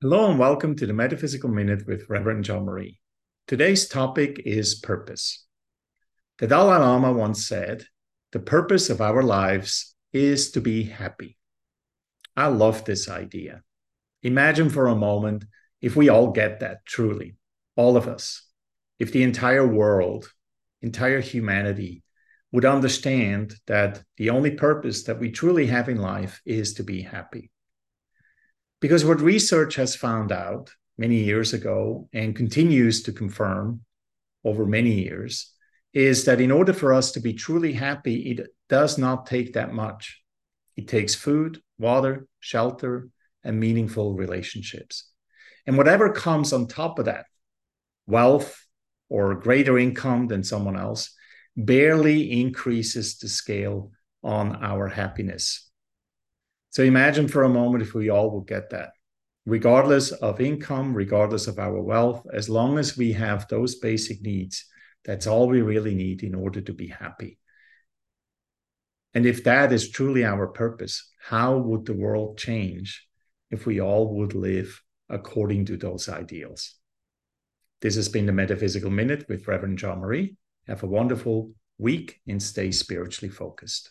Hello and welcome to the Metaphysical Minute with Reverend Jean-Marie. Today's topic is purpose. The Dalai Lama once said, The purpose of our lives is to be happy. I love this idea. Imagine for a moment if we all get that truly, all of us, if the entire world, entire humanity would understand that the only purpose that we truly have in life is to be happy. Because what research has found out many years ago and continues to confirm over many years is that in order for us to be truly happy, it does not take that much. It takes food, water, shelter, and meaningful relationships. And whatever comes on top of that, wealth or greater income than someone else, barely increases the scale on our happiness so imagine for a moment if we all would get that, regardless of income, regardless of our wealth, as long as we have those basic needs, that's all we really need in order to be happy. And if that is truly our purpose, how would the world change if we all would live according to those ideals? This has been the Metaphysical Minute with Reverend Jean-Marie. Have a wonderful week and stay spiritually focused.